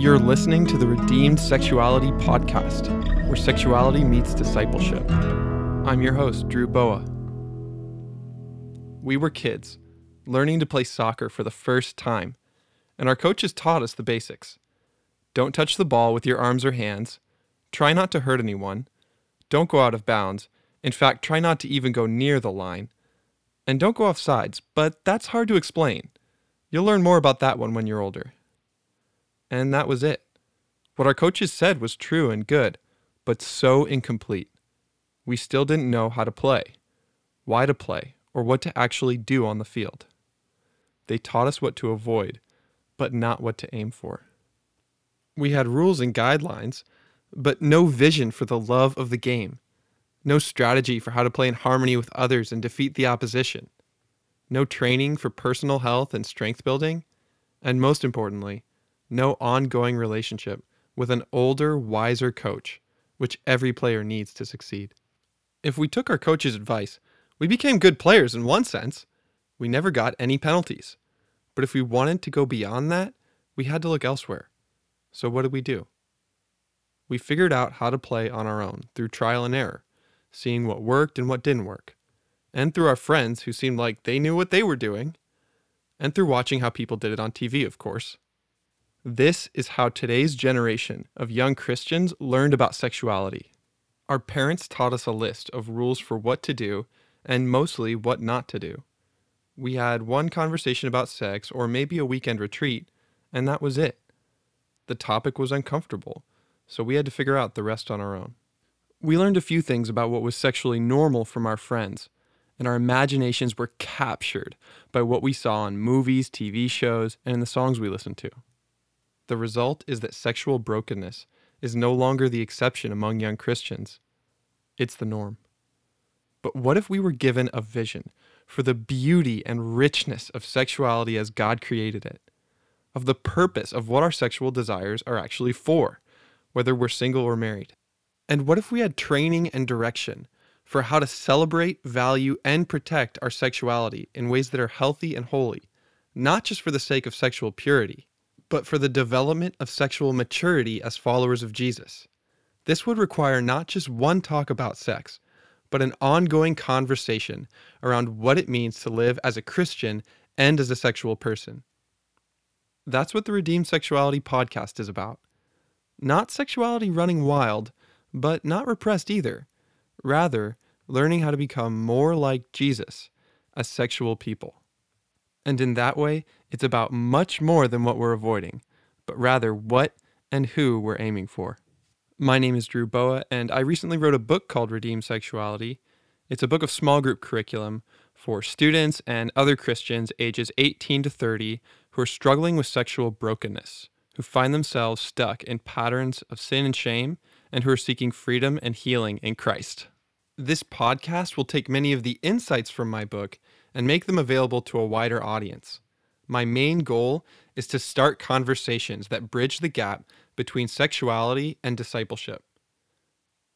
You're listening to the Redeemed Sexuality Podcast, where sexuality meets discipleship. I'm your host, Drew Boa. We were kids, learning to play soccer for the first time, and our coaches taught us the basics. Don't touch the ball with your arms or hands. Try not to hurt anyone. Don't go out of bounds. In fact, try not to even go near the line. And don't go off sides, but that's hard to explain. You'll learn more about that one when you're older. And that was it. What our coaches said was true and good, but so incomplete. We still didn't know how to play, why to play, or what to actually do on the field. They taught us what to avoid, but not what to aim for. We had rules and guidelines, but no vision for the love of the game, no strategy for how to play in harmony with others and defeat the opposition, no training for personal health and strength building, and most importantly, no ongoing relationship with an older, wiser coach, which every player needs to succeed. If we took our coach's advice, we became good players in one sense. We never got any penalties. But if we wanted to go beyond that, we had to look elsewhere. So what did we do? We figured out how to play on our own through trial and error, seeing what worked and what didn't work, and through our friends who seemed like they knew what they were doing, and through watching how people did it on TV, of course. This is how today's generation of young Christians learned about sexuality. Our parents taught us a list of rules for what to do and mostly what not to do. We had one conversation about sex or maybe a weekend retreat, and that was it. The topic was uncomfortable, so we had to figure out the rest on our own. We learned a few things about what was sexually normal from our friends, and our imaginations were captured by what we saw in movies, TV shows, and in the songs we listened to. The result is that sexual brokenness is no longer the exception among young Christians, it's the norm. But what if we were given a vision for the beauty and richness of sexuality as God created it? Of the purpose of what our sexual desires are actually for, whether we're single or married? And what if we had training and direction for how to celebrate, value, and protect our sexuality in ways that are healthy and holy, not just for the sake of sexual purity, but for the development of sexual maturity as followers of Jesus. This would require not just one talk about sex, but an ongoing conversation around what it means to live as a Christian and as a sexual person. That's what the Redeemed Sexuality podcast is about. Not sexuality running wild, but not repressed either. Rather, learning how to become more like Jesus, a sexual people. And in that way, it's about much more than what we're avoiding, but rather what and who we're aiming for. My name is Drew Boa, and I recently wrote a book called Redeemed Sexuality. It's a book of small group curriculum for students and other Christians ages 18 to 30 who are struggling with sexual brokenness, who find themselves stuck in patterns of sin and shame, and who are seeking freedom and healing in Christ. This podcast will take many of the insights from my book and make them available to a wider audience. My main goal is to start conversations that bridge the gap between sexuality and discipleship.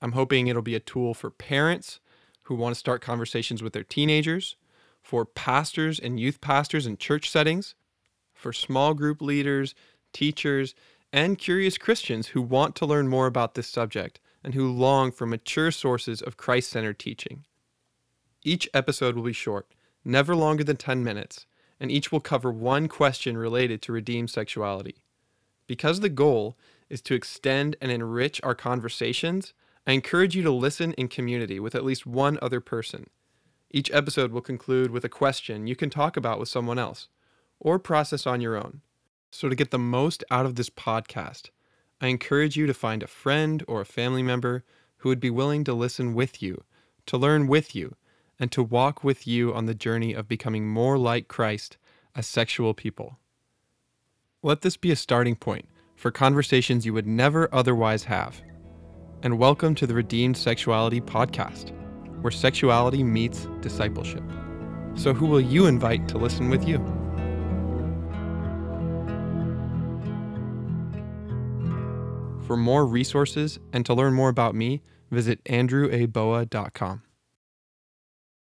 I'm hoping it'll be a tool for parents who want to start conversations with their teenagers, for pastors and youth pastors in church settings, for small group leaders, teachers, and curious Christians who want to learn more about this subject and who long for mature sources of Christ centered teaching. Each episode will be short never longer than 10 minutes, and each will cover one question related to redeemed sexuality. Because the goal is to extend and enrich our conversations, I encourage you to listen in community with at least one other person. Each episode will conclude with a question you can talk about with someone else or process on your own. So, to get the most out of this podcast, I encourage you to find a friend or a family member who would be willing to listen with you, to learn with you, and to walk with you on the journey of becoming more like Christ as sexual people. Let this be a starting point for conversations you would never otherwise have. And welcome to the Redeemed Sexuality Podcast, where sexuality meets discipleship. So, who will you invite to listen with you? For more resources and to learn more about me, visit andrewaboa.com.